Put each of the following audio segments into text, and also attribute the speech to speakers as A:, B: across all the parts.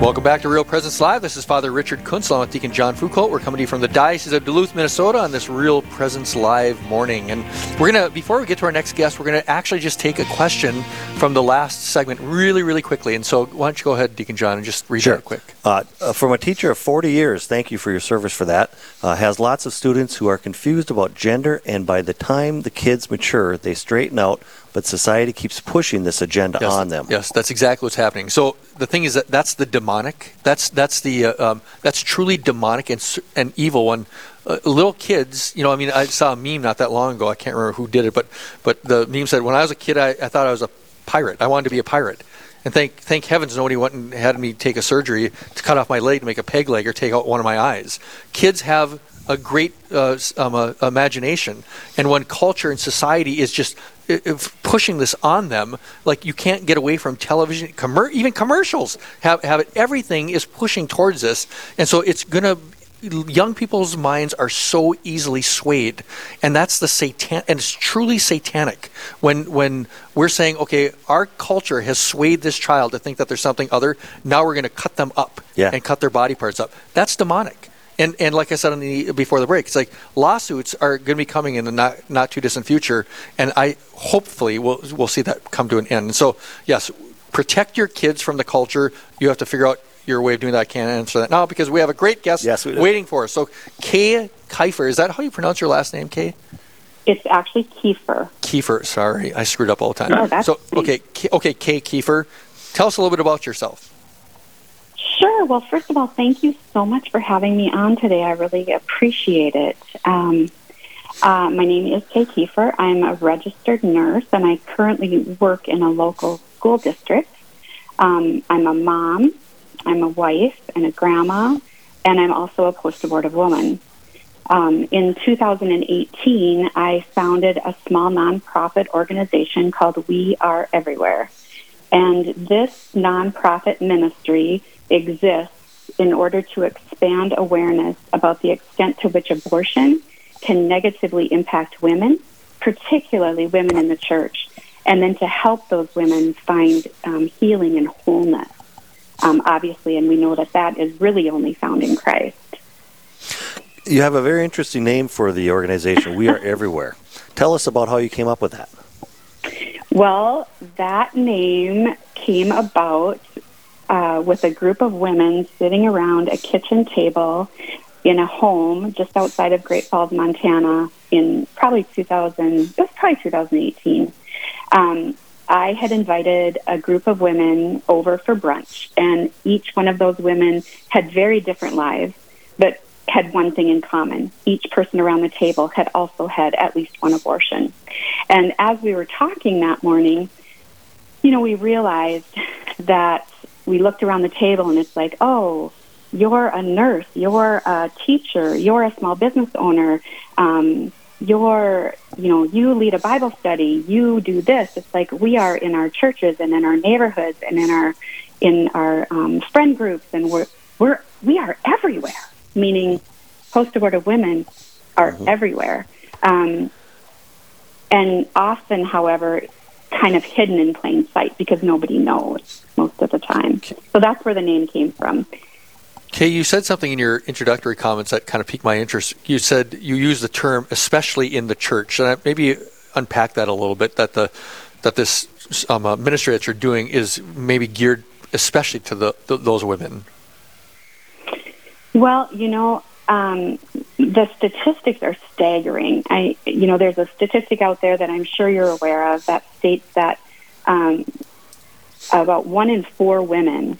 A: Welcome back to Real Presence Live. This is Father Richard Kunst along with Deacon John Foucault. We're coming to you from the Diocese of Duluth, Minnesota on this Real Presence Live morning. And we're going to, before we get to our next guest, we're going to actually just take a question from the last segment really, really quickly. And so why don't you go ahead, Deacon John, and just read
B: sure.
A: quick.
B: Uh, uh, from a teacher of 40 years, thank you for your service for that. Uh, has lots of students who are confused about gender, and by the time the kids mature, they straighten out but society keeps pushing this agenda
A: yes,
B: on them.
A: Yes, that's exactly what's happening. So the thing is that that's the demonic. That's that's the uh, um, that's truly demonic and and evil. one. uh, little kids, you know, I mean, I saw a meme not that long ago. I can't remember who did it, but but the meme said, "When I was a kid, I, I thought I was a pirate. I wanted to be a pirate." And thank thank heavens nobody went and had me take a surgery to cut off my leg to make a peg leg or take out one of my eyes. Kids have a great uh, um, uh, imagination, and when culture and society is just pushing this on them, like you can't get away from television, commer- even commercials have have it. Everything is pushing towards this, and so it's gonna. Young people's minds are so easily swayed, and that's the satan. And it's truly satanic when when we're saying, okay, our culture has swayed this child to think that there's something other. Now we're going to cut them up
B: yeah.
A: and cut their body parts up. That's demonic. And and like I said on the before the break, it's like lawsuits are going to be coming in the not not too distant future, and I hopefully we'll we'll see that come to an end. And so yes, protect your kids from the culture. You have to figure out your way of doing that. I can't answer that now because we have a great guest
B: yes,
A: waiting for us. So Kay Kiefer, is that how you pronounce your last name, Kay?
C: It's actually Kiefer.
A: Kiefer, sorry, I screwed up all the time.
C: Oh, that's
A: so okay, okay, Kay Kiefer, tell us a little bit about yourself.
C: Sure. Well, first of all, thank you so much for having me on today. I really appreciate it. Um, uh, my name is Kay Kiefer. I'm a registered nurse, and I currently work in a local school district. Um, I'm a mom, I'm a wife, and a grandma, and I'm also a post-abortive woman. Um, in 2018, I founded a small nonprofit organization called We Are Everywhere. And this nonprofit ministry exists in order to expand awareness about the extent to which abortion can negatively impact women, particularly women in the church, and then to help those women find um, healing and wholeness. Um, obviously, and we know that that is really only found in Christ.
B: You have a very interesting name for the organization. We are everywhere. Tell us about how you came up with that.
C: Well, that name came about uh, with a group of women sitting around a kitchen table in a home just outside of Great Falls, Montana, in probably 2000. It was probably 2018. Um, I had invited a group of women over for brunch, and each one of those women had very different lives, but had one thing in common. Each person around the table had also had at least one abortion. And as we were talking that morning, you know, we realized that we looked around the table and it's like, oh, you're a nurse, you're a teacher, you're a small business owner, um, you're, you know, you lead a Bible study, you do this. It's like we are in our churches and in our neighborhoods and in our in our um, friend groups, and we're we're we are everywhere. Meaning, post-abortive women are mm-hmm. everywhere, um, and often, however, kind of hidden in plain sight because nobody knows most of the time. So that's where the name came from.
A: Kay, you said something in your introductory comments that kind of piqued my interest. You said you use the term "especially in the church," and maybe unpack that a little bit. That the that this um, uh, ministry that you're doing is maybe geared especially to the, the those women.
C: Well, you know, um, the statistics are staggering. I, you know, there's a statistic out there that I'm sure you're aware of that states that um, about one in four women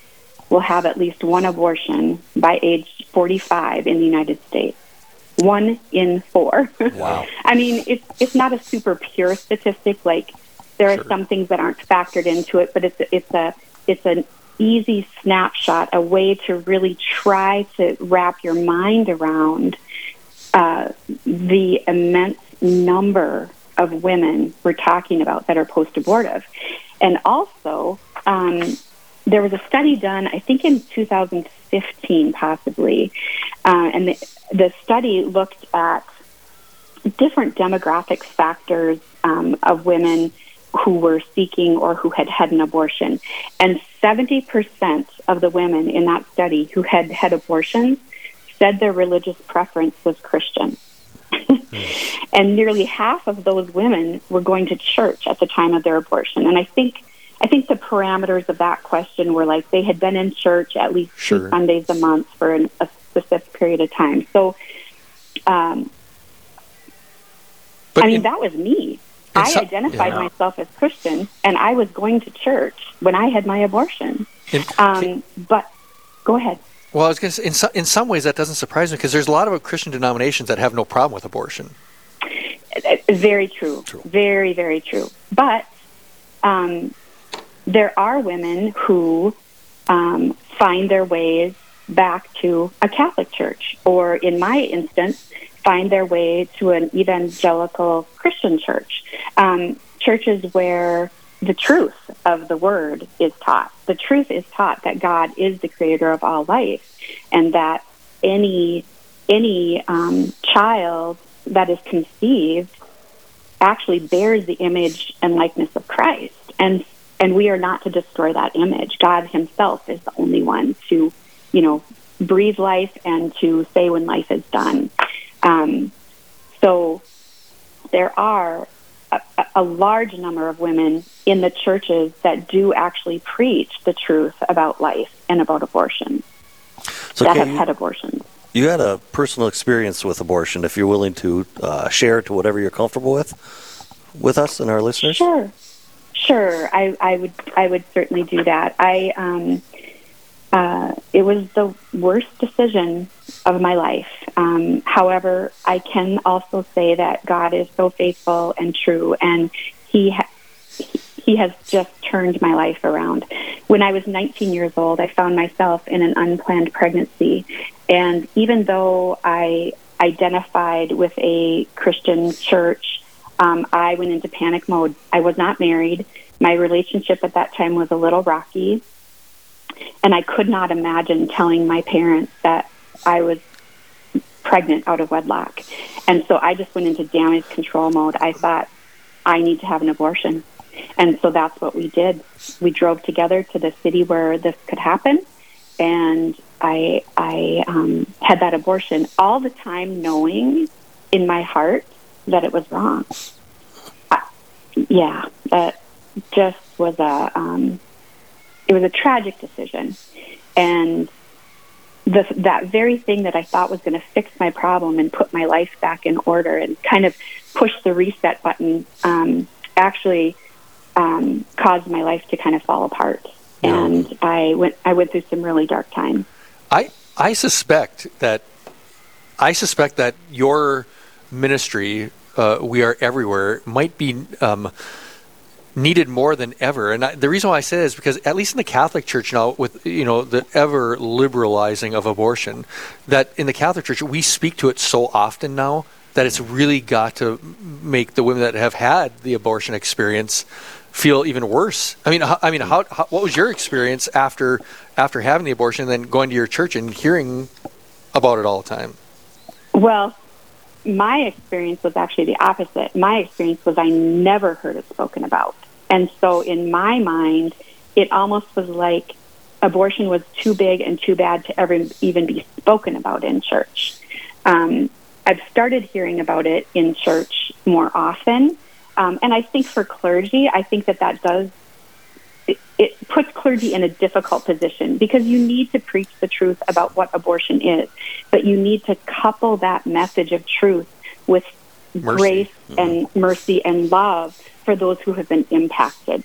C: will have at least one abortion by age 45 in the United States. One in four.
A: Wow.
C: I mean, it's it's not a super pure statistic. Like there
A: sure.
C: are some things that aren't factored into it, but it's it's a it's an easy snapshot, a way to really try to wrap your mind around uh, the immense number of women we're talking about that are post abortive. And also, um, there was a study done, I think in 2015, possibly. Uh, and the, the study looked at different demographic factors um, of women who were seeking or who had had an abortion. And 70% of the women in that study who had had abortions said their religious preference was Christian. and nearly half of those women were going to church at the time of their abortion. And I think I think the parameters of that question were like they had been in church at least
A: Sure.
C: two Sundays a month for an, a specific period of time. So, um,
A: But
C: I mean,
A: in-
C: that was me. I
A: some-
C: identified
A: yeah.
C: myself as Christian, and I was going to church when I had my abortion.
A: in-
C: Um, but go ahead.
A: Well, I was going to say, in, so, in some ways, that doesn't surprise me because there's a lot of Christian denominations that have no problem with abortion.
C: Uh, Very true. Very, very true. But um, there are women who um, find their ways back to a Catholic church, or in my instance, find their way to an evangelical Christian church. Um, churches where the truth of the word is taught. The truth is taught that God is the creator of all life, and that any any um, child that is conceived actually bears the image and likeness of Christ, and and we are not to destroy that image. God Himself is the only one to, you know, breathe life and to say when life is done. Um, so there are a, large number of women in the churches that do actually preach the truth about life and about abortion
B: So,
C: that have had abortions.
B: you had a personal experience with abortion. If you're willing to uh, share to whatever you're comfortable with, with us and our listeners.
C: Sure, sure. I, I would I would certainly do that. I um, uh, it was the worst decision of my life. Um, however, I can also say that God is so faithful and true, and He ha- He has just turned my life around. When I was 19 years old, I found myself in an unplanned pregnancy, and even though I identified with a Christian church, um, I went into panic mode. I was not married. My relationship at that time was a little rocky, and I could not imagine telling my parents that I was pregnant out of wedlock. And so I just went into damage control mode. I thought, I need to have an abortion. And so that's what we did. We drove together to the city where this could happen, and I I um, had that abortion all the time, knowing in my heart that it was wrong. I, yeah, that just was a um, it was a tragic decision, and the, that very thing that I thought was going to fix my problem and put my life back in order and kind of push the reset button um, actually um, caused my life to kind of fall apart. And I went I went through some really dark times.
A: I I suspect that I suspect that your ministry, uh, we are everywhere, might be um, needed more than ever. And I, the reason why I say that is because at least in the Catholic Church now, with you know the ever liberalizing of abortion, that in the Catholic Church we speak to it so often now that it's really got to make the women that have had the abortion experience feel even worse. I mean, I mean, how, how what was your experience after after having the abortion, and then going to your church and hearing about it all the time?
C: Well, my experience was actually the opposite. My experience was I never heard it spoken about. And so in my mind, it almost was like abortion was too big and too bad to ever even be spoken about in church. Um, I've started hearing about it in church more often. Um, and I think for clergy, I think that that does it, it puts clergy in a difficult position because you need to preach the truth about what abortion is, but you need to couple that message of truth with
A: Mercy.
C: grace mm-hmm. and mercy and love for those who have been impacted.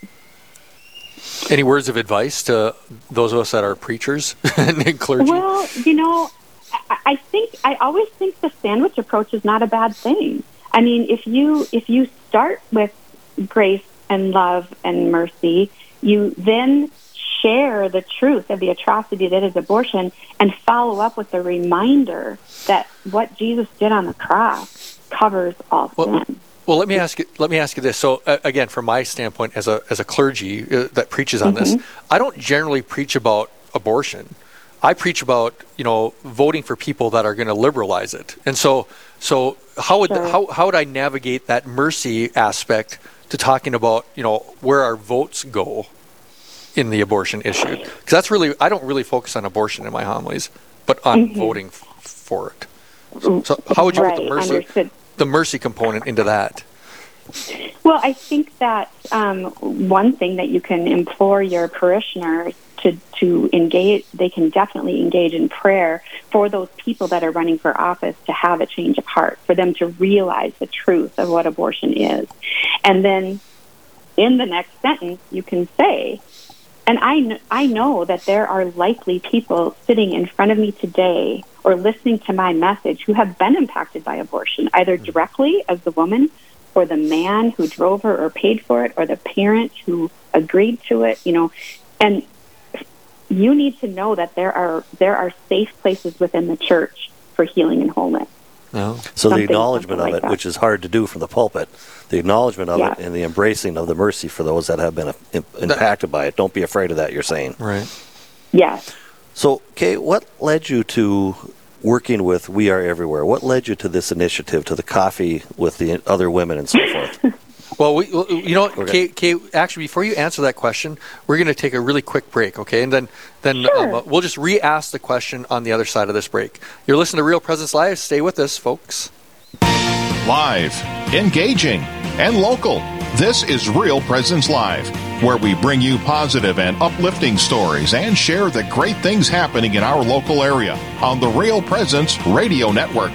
A: Any words of advice to those of us that are preachers and clergy?
C: Well, you know, I, I think I always think the sandwich approach is not a bad thing. I mean, if you if you start with grace and love and mercy, you then share the truth of the atrocity that is abortion and follow up with a reminder that what Jesus did on the cross covers all
A: Well,
C: sin.
A: Well, let me ask you. Let me ask you this. So, uh, again, from my standpoint, as a as a clergy uh, that preaches on this, I don't generally preach about abortion. I preach about you know voting for people that are going to liberalize it, and so so how would
C: Sure.
A: how how would I navigate that mercy aspect to talking about you know where our votes go in the abortion issue? Because that's really I don't really focus on abortion in my homilies, but on voting f- for it. So, so how would you put the
C: Mm-hmm.
A: Mercy
C: understood.
A: The mercy component into that?
C: Well, I think that um, one thing that you can implore your parishioners to, to engage, they can definitely engage in prayer for those people that are running for office to have a change of heart, for them to realize the truth of what abortion is. And then in the next sentence, you can say, and I, kn- I know that there are likely people sitting in front of me today or listening to my message who have been impacted by abortion, either hmm. directly as the woman or the man who drove her or paid for it or the parent who agreed to it, you know. And you need to know that there are there are safe places within the church for healing and wholeness.
A: No.
B: So the
C: Something-
B: acknowledgement of
C: like
B: it,
C: that.
B: which is hard to do from the pulpit, the acknowledgement of
C: Yeah.
B: it and the embracing of the mercy for those that have been uh, im- impacted by it. Don't be afraid of that. You're saying.
A: Right.
C: Yes.
B: So, Kay, what led you to working with We Are Everywhere? What led you to this initiative, to the coffee with the other women and so forth?
A: Well, we, well, you know,
B: Okay.
A: Kate, Kate, actually, before you answer that question, we're going to take a really quick break, okay? And then, then
C: Sure.
A: um, we'll just re-ask the question on the other side of this break. You're listening to Real Presence Live. Stay with us, folks.
D: Live, engaging, and local. This is Real Presence Live, where we bring you positive and uplifting stories and share the great things happening in our local area on the Real Presence Radio Network.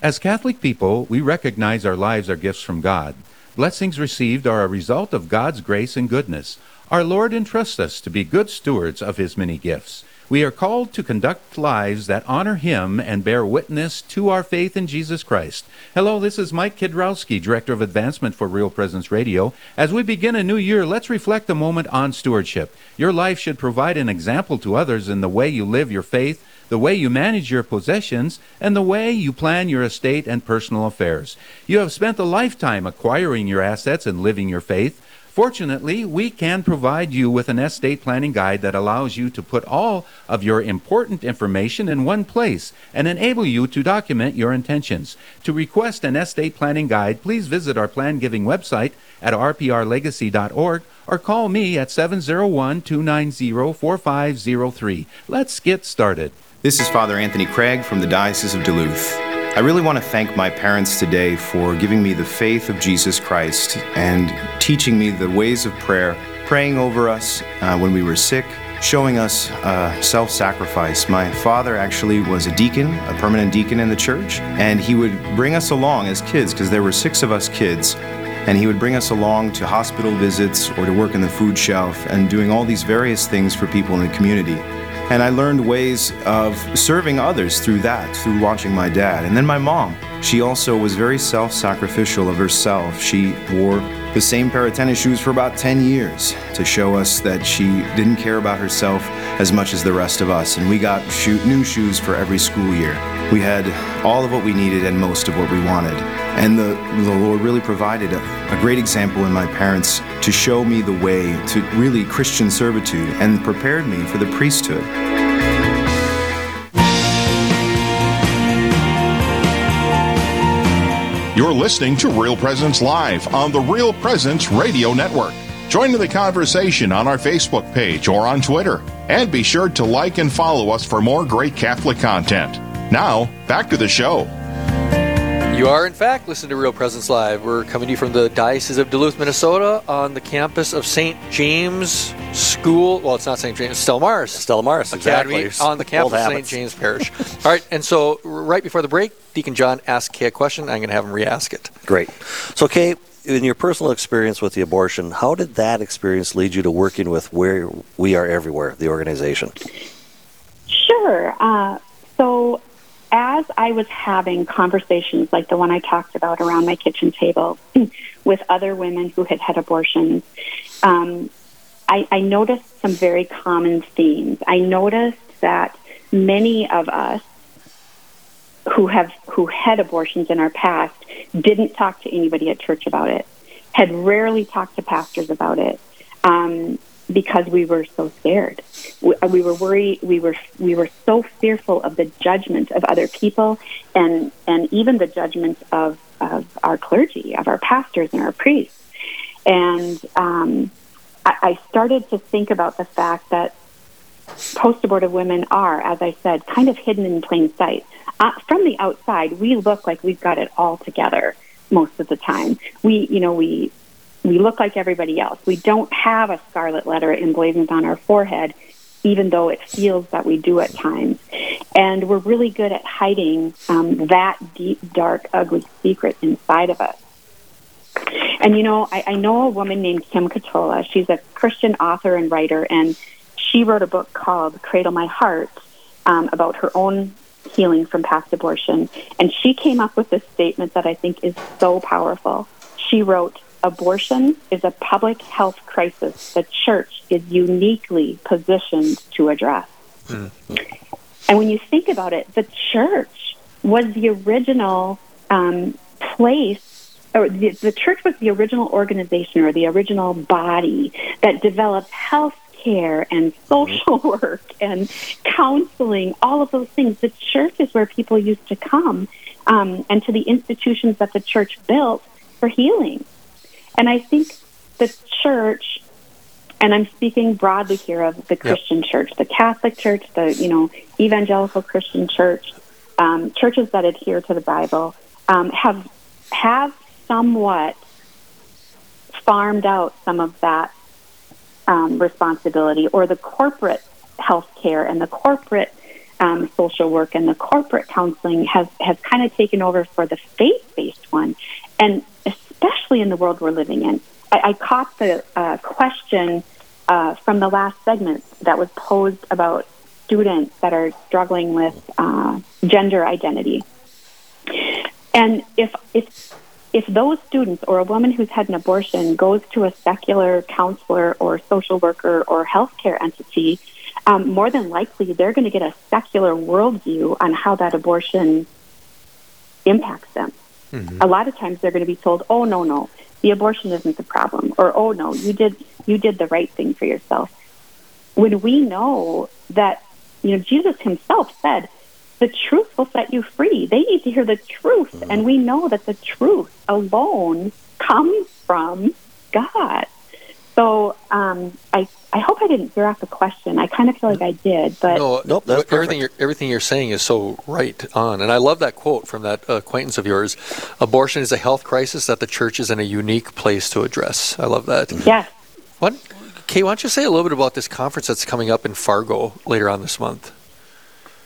E: As Catholic people, we recognize our lives are gifts from God. Blessings received are a result of God's grace and goodness. Our Lord entrusts us to be good stewards of His many gifts. We are called to conduct lives that honor Him and bear witness to our faith in Jesus Christ. Hello, this is Mike Kidrowski, Director of Advancement for Real Presence Radio. As we begin a new year, let's reflect a moment on stewardship. Your life should provide an example to others in the way you live your faith, the way you manage your possessions, and the way you plan your estate and personal affairs. You have spent a lifetime acquiring your assets and living your faith. Fortunately, we can provide you with an estate planning guide that allows you to put all of your important information in one place and enable you to document your intentions. To request an estate planning guide, please visit our plan giving website at rprlegacy.org or call me at 701 290 4503. Let's get started.
F: This is Father Anthony Craig from the Diocese of Duluth. I really want to thank my parents today for giving me the faith of Jesus Christ and teaching me the ways of prayer, praying over us uh, when we were sick, showing us uh, self sacrifice. My father actually was a deacon, a permanent deacon in the church, and he would bring us along as kids because there were six of us kids. And he would bring us along to hospital visits or to work in the food shelf and doing all these various things for people in the community. And I learned ways of serving others through that, through watching my dad. And then my mom, she also was very self sacrificial of herself. She wore the same pair of tennis shoes for about 10 years to show us that she didn't care about herself as much as the rest of us. And we got new shoes for every school year. We had all of what we needed and most of what we wanted. And the, the Lord really provided a, a great example in my parents to show me the way to really Christian servitude and prepared me for the priesthood.
D: You're listening to Real Presence Live on the Real Presence Radio Network. Join in the conversation on our Facebook page or on Twitter. And be sure to like and follow us for more great Catholic content. Now, back to the show.
A: You are, in fact, listening to Real Presence Live. We're coming to you from the Diocese of Duluth, Minnesota, on the campus of St. James School. Well, it's not St. James, Stella Maris.
B: Stella Maris,
A: Academy
B: exactly.
A: on the campus of St. James Parish. All right, and so right before the break, Deacon John asked Kay a question. I'm going to have him re-ask it.
B: Great. So, Kay, in your personal experience with the abortion, how did that experience lead you to working with Where We Are Everywhere, the organization?
C: Sure. Uh, so, as I was having conversations like the one I talked about around my kitchen table with other women who had had abortions, um, I, I noticed some very common themes. I noticed that many of us who have who had abortions in our past didn't talk to anybody at church about it, had rarely talked to pastors about it, um, because we were so scared. We, uh, we were worried. We were we were so fearful of the judgment of other people, and and even the judgment of of our clergy, of our pastors and our priests. And um, I, started to think about the fact that post-abortive women are, as I said, kind of hidden in plain sight. Uh, from the outside, we look like we've got it all together most of the time. We, you know, we we look like everybody else. We don't have a scarlet letter emblazoned on our forehead, even though it feels that we do at times. And we're really good at hiding um, that deep, dark, ugly secret inside of us. And you know, I, I know a woman named Kim Ketola. She's a Christian author and writer, and she wrote a book called Cradle My Heart um, about her own healing from past abortion. And she came up with this statement that I think is so powerful. She wrote, Abortion is a public health crisis the church is uniquely positioned to address. Mm. And when you think about it, the church was the original um, place, or the, the church was the original organization or the original body that developed health care and social work and counseling, all of those things. The church is where people used to come um, and to the institutions that the church built for healing. And I think the church, and I'm speaking broadly here of the Christian yep. church, the Catholic church, the you know evangelical Christian church, um, churches that adhere to the Bible, um, have have somewhat farmed out some of that um, responsibility or the corporate health care and the corporate um, social work and the corporate counseling has, has kind of taken over for the faith based one. And especially in the world we're living in, I, I caught the uh, question uh, from the last segment that was posed about students that are struggling with uh, gender identity. And if, if if those students or a woman who's had an abortion goes to a secular counselor or social worker or healthcare entity, um, more than likely they're going to get a secular worldview on how that abortion impacts them. Mm-hmm. A lot of times they're going to be told, "Oh no, no, the abortion isn't the problem," or "Oh no, you did you did the right thing for yourself." When we know that, you know, Jesus Himself said, the truth will set you free. They need to hear the truth. Mm-hmm. And we know that the truth alone comes from God. So um, I, I hope I didn't veer off the question. I kind of feel like I did, but
A: no, nope, that's everything. You're, everything you're saying is so right on, and I love that quote from that acquaintance of yours. Abortion is a health crisis that the church is in a unique place to address. I love that.
C: Yes.
A: What, Kay? Why don't you say a little bit about this conference that's coming up in Fargo later on this month?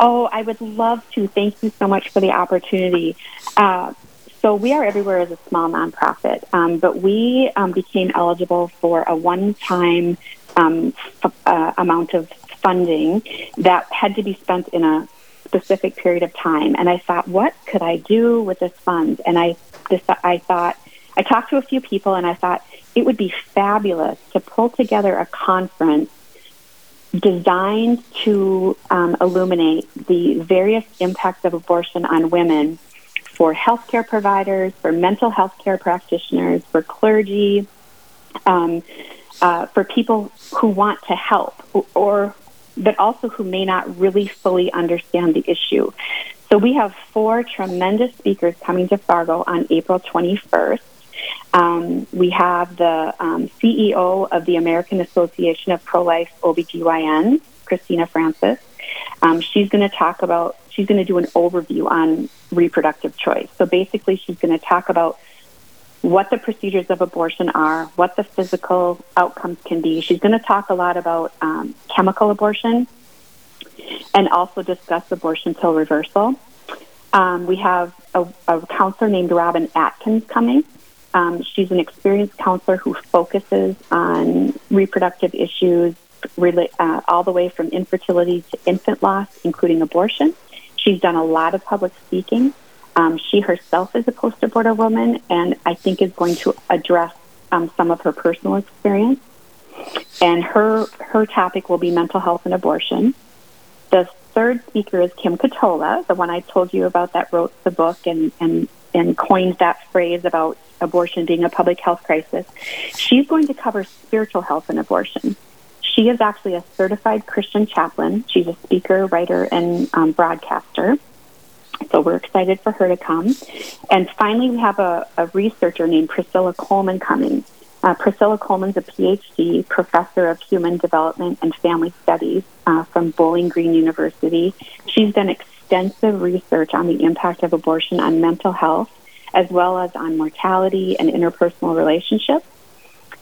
C: Oh, I would love to. Thank you so much for the opportunity. Uh, so we are everywhere as a small nonprofit, um, but we um, became eligible for a one-time um, f- uh, amount of funding that had to be spent in a specific period of time. And I thought, what could I do with this fund? And I, this, I thought, I talked to a few people, and I thought it would be fabulous to pull together a conference designed to um, illuminate the various impacts of abortion on women for healthcare providers, for mental health care practitioners, for clergy, um, uh, for people who want to help, or but also who may not really fully understand the issue. So we have four tremendous speakers coming to Fargo on April 21st. Um, we have the um, CEO of the American Association of Pro Life OBGYNs, Christina Francis. Um, she's going to talk about, she's going to do an overview on reproductive choice. So basically, she's going to talk about what the procedures of abortion are, what the physical outcomes can be. She's going to talk a lot about um, chemical abortion and also discuss abortion pill reversal. Um, we have a, a counselor named Robin Atkins coming. Um, she's an experienced counselor who focuses on reproductive issues uh, all the way from infertility to infant loss, including abortion. She's done a lot of public speaking. Um, she herself is a post-abortive woman, and I think is going to address um, some of her personal experience. And her her topic will be mental health and abortion. The third speaker is Kim Ketola, the one I told you about that wrote the book and and and coined that phrase about abortion being a public health crisis. She's going to cover spiritual health and abortion. She is actually a certified Christian chaplain. She's a speaker, writer, and um, broadcaster. So we're excited for her to come. And finally, we have a, a researcher named Priscilla Coleman coming. Uh, Priscilla Coleman's a PhD, professor of human development and family studies uh, from Bowling Green University. She's done extensive research on the impact of abortion on mental health, as well as on mortality and interpersonal relationships.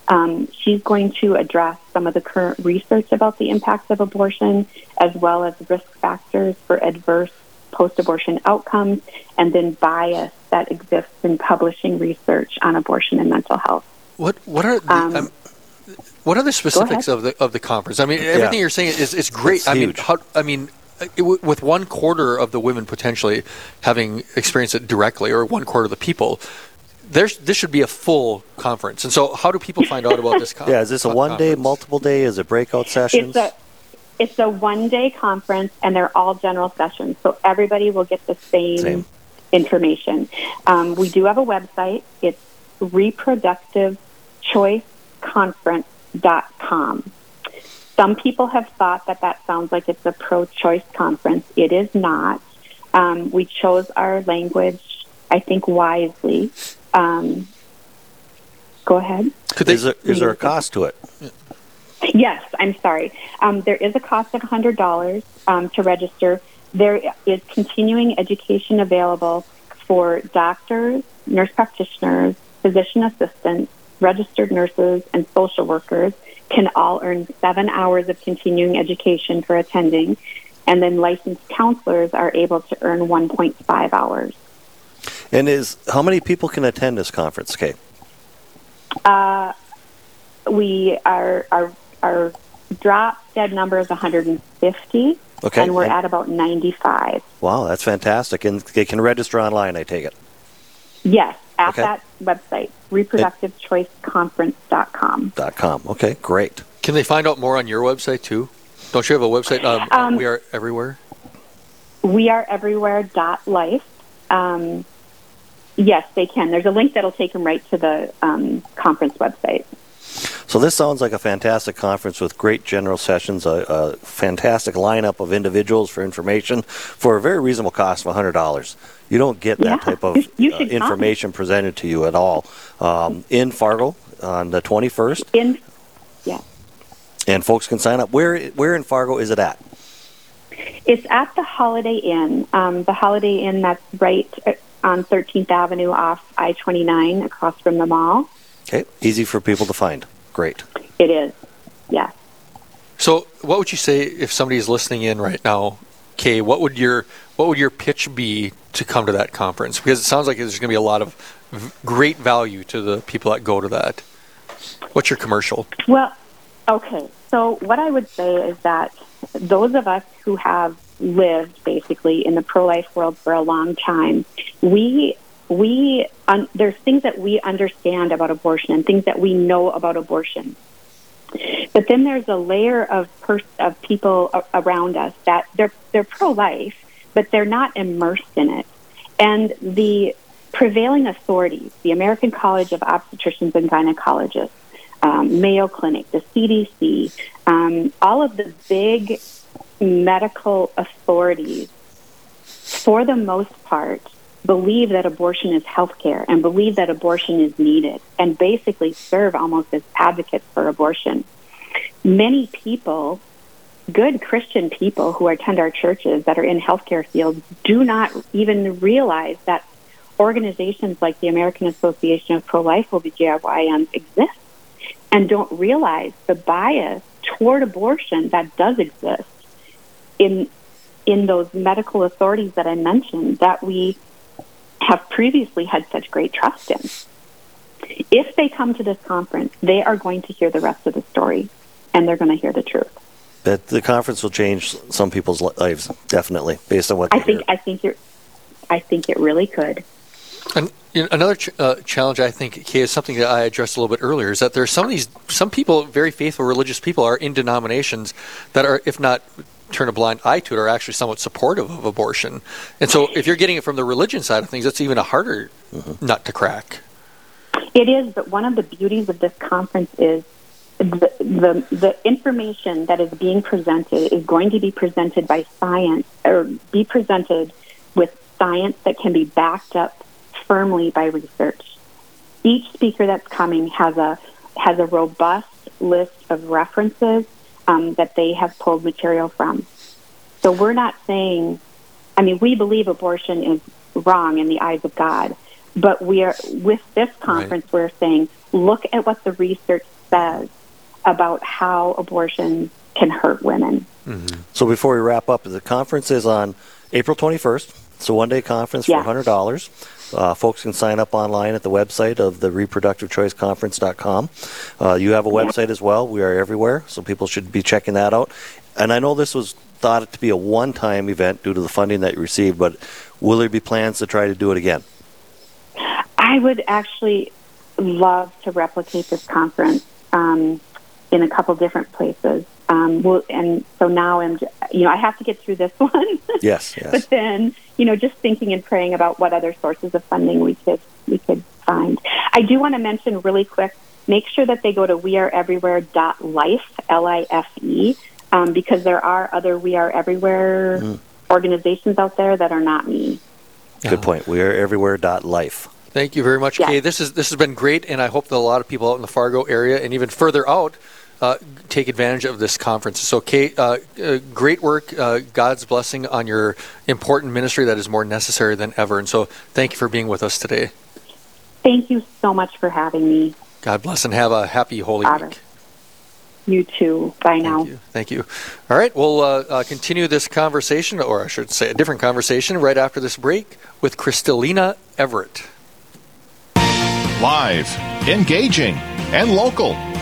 C: Um, she's going to address some of the current research about the impacts of abortion, as well as risk factors for adverse post abortion outcomes, and then bias that exists in publishing research on abortion and mental health.
A: What what are the,
C: Um,
A: um, what are the specifics of the of the conference? I mean, everything you're saying is is great.
B: It's
A: I mean, how, I mean, it, w- with one quarter of the women potentially having experienced it directly, or one quarter of the people, there's this should be a full conference. And so, how do people find out about this? Con-
B: Yeah, is this a one day, multiple day? Is it breakout sessions?
C: It's a it's a one day conference, and they're all general sessions, so everybody will get the same,
B: Same.
C: information. Um, we do have a website. It's reproductivechoiceconference.com. Some people have thought that that sounds like it's a pro-choice conference. It is not. Um, we chose our language, I think, wisely. Um, go ahead.
A: Could they,
B: is, there, is there a cost to it?
C: Yes, I'm sorry. Um, there is a cost of $100 um, to register. There is continuing education available for doctors, nurse practitioners, physician assistants, registered nurses, and social workers can all earn seven hours of continuing education for attending. And then licensed counselors are able to earn 1.5 hours.
B: And is how many people can attend this conference, Kate?
C: Uh, we are our our drop dead number is 150,
B: Okay.
C: and we're at about 95.
B: Wow, that's fantastic. And they can register online, I take it.
C: Yes, at
B: Okay.
C: that website, reproductivechoiceconference.com.
B: Dot com. Okay, great.
A: can they find out more on your website too? Don't you have a website? Um,
C: Um,
A: we are everywhere.
C: We are everywhere. Dot life. Um, yes, they can. There's a link that'll take them right to the um, conference website.
B: So this sounds like a fantastic conference with great general sessions, a, a fantastic lineup of individuals for information for a very reasonable cost of $100. You don't get that
C: Yeah,
B: type of
C: you- you
B: uh, information presented to you at all. Um, in Fargo on the 21st,
C: In yeah,
B: and folks can sign up. Where where in Fargo is it at?
C: it's at the Holiday Inn. Um, the Holiday Inn that's right uh, on 13th Avenue off I-29 across from the mall.
B: Okay, easy for people to find. Great.
C: It is. Yes.
A: So, what would you say if somebody is listening in right now, Kay? What would your what would your pitch be to come to that conference? Because it sounds like there's going to be a lot of v- great value to the people that go to that. What's your commercial?
C: Well, okay. So what I would say is that those of us who have lived basically in the pro-life world for a long time, we we there's things that we understand about abortion and things that we know about abortion. But then there's a layer of pers- of people a- around us that they're they're pro-life, but they're not immersed in it. And the prevailing authorities, the American College of Obstetricians and Gynecologists, um, Mayo Clinic, the CDC, um, all of the big medical authorities, for the most part, believe that abortion is health care and believe that abortion is needed and basically serve almost as advocates for abortion. Many people, good Christian people who attend our churches that are in healthcare fields, do not even realize that organizations like the American Association of Pro-Life OBGYNs exist and don't realize the bias toward abortion that does exist in in those medical authorities that I mentioned that we have previously had such great trust in. If they come to this conference, they are going to hear the rest of the story and they're going to hear the truth.
B: That the conference will change some people's lives, definitely, based on what
C: I think
B: hear.
C: I think you're I think it really could.
A: And you know, another ch- uh, challenge I think Kay, is something that I addressed a little bit earlier is that there are some of these some people, very faithful religious people, are in denominations that are, if not turn a blind eye to it, are actually somewhat supportive of abortion. And so, if you're getting it from the religion side of things, that's even a harder mm-hmm. nut to crack.
C: It is, but one of the beauties of this conference is the, the the information that is being presented is going to be presented by science or be presented with science that can be backed up firmly by research. Each speaker that's coming has a has a robust list of references um, that they have pulled material from. So we're not saying, I mean, we believe abortion is wrong in the eyes of God, but we are with this conference. Right. We're saying, look at what the research says about how abortion can hurt women.
B: Mm-hmm. So before we wrap up, the conference is on April 21st. It's a one-day conference for $100. Uh, folks can sign up online at the website of the reproductivechoiceconference.com. Uh, you have a website as well. We are everywhere, so people should be checking that out. And I know this was thought to be a one-time event due to the funding that you received, but will there be plans to try to do it again?
C: I would actually love to replicate this conference um, in a couple different places. Um, we'll, and so now I'm, you know, I have to get through this one.
B: yes, yes.
C: But then, you know, just thinking and praying about what other sources of funding we could we could find. I do want to mention really quick. Make sure that they go to weareeverywhere.life, L-I-F-E, um, because there are other We Are Everywhere mm. organizations out there that are not me.
B: Good point. We are everywhere.life.
A: Thank you very much, Kay. This is this has been great, and I hope that a lot of people out in the Fargo area and even further out uh, take advantage of this conference. So, Kate, uh, uh, great work. Uh, God's blessing on your important ministry that is more necessary than ever. And so, thank you for being with us today.
C: Thank you so much for having me.
A: God bless and have a happy Holy Week.
C: You too. Bye
A: Thank
C: now.
A: You. Thank you. All right, we'll uh, uh, continue this conversation, or I should say a different conversation, right after this break with Kristalina Everett.
D: Live, engaging, and local.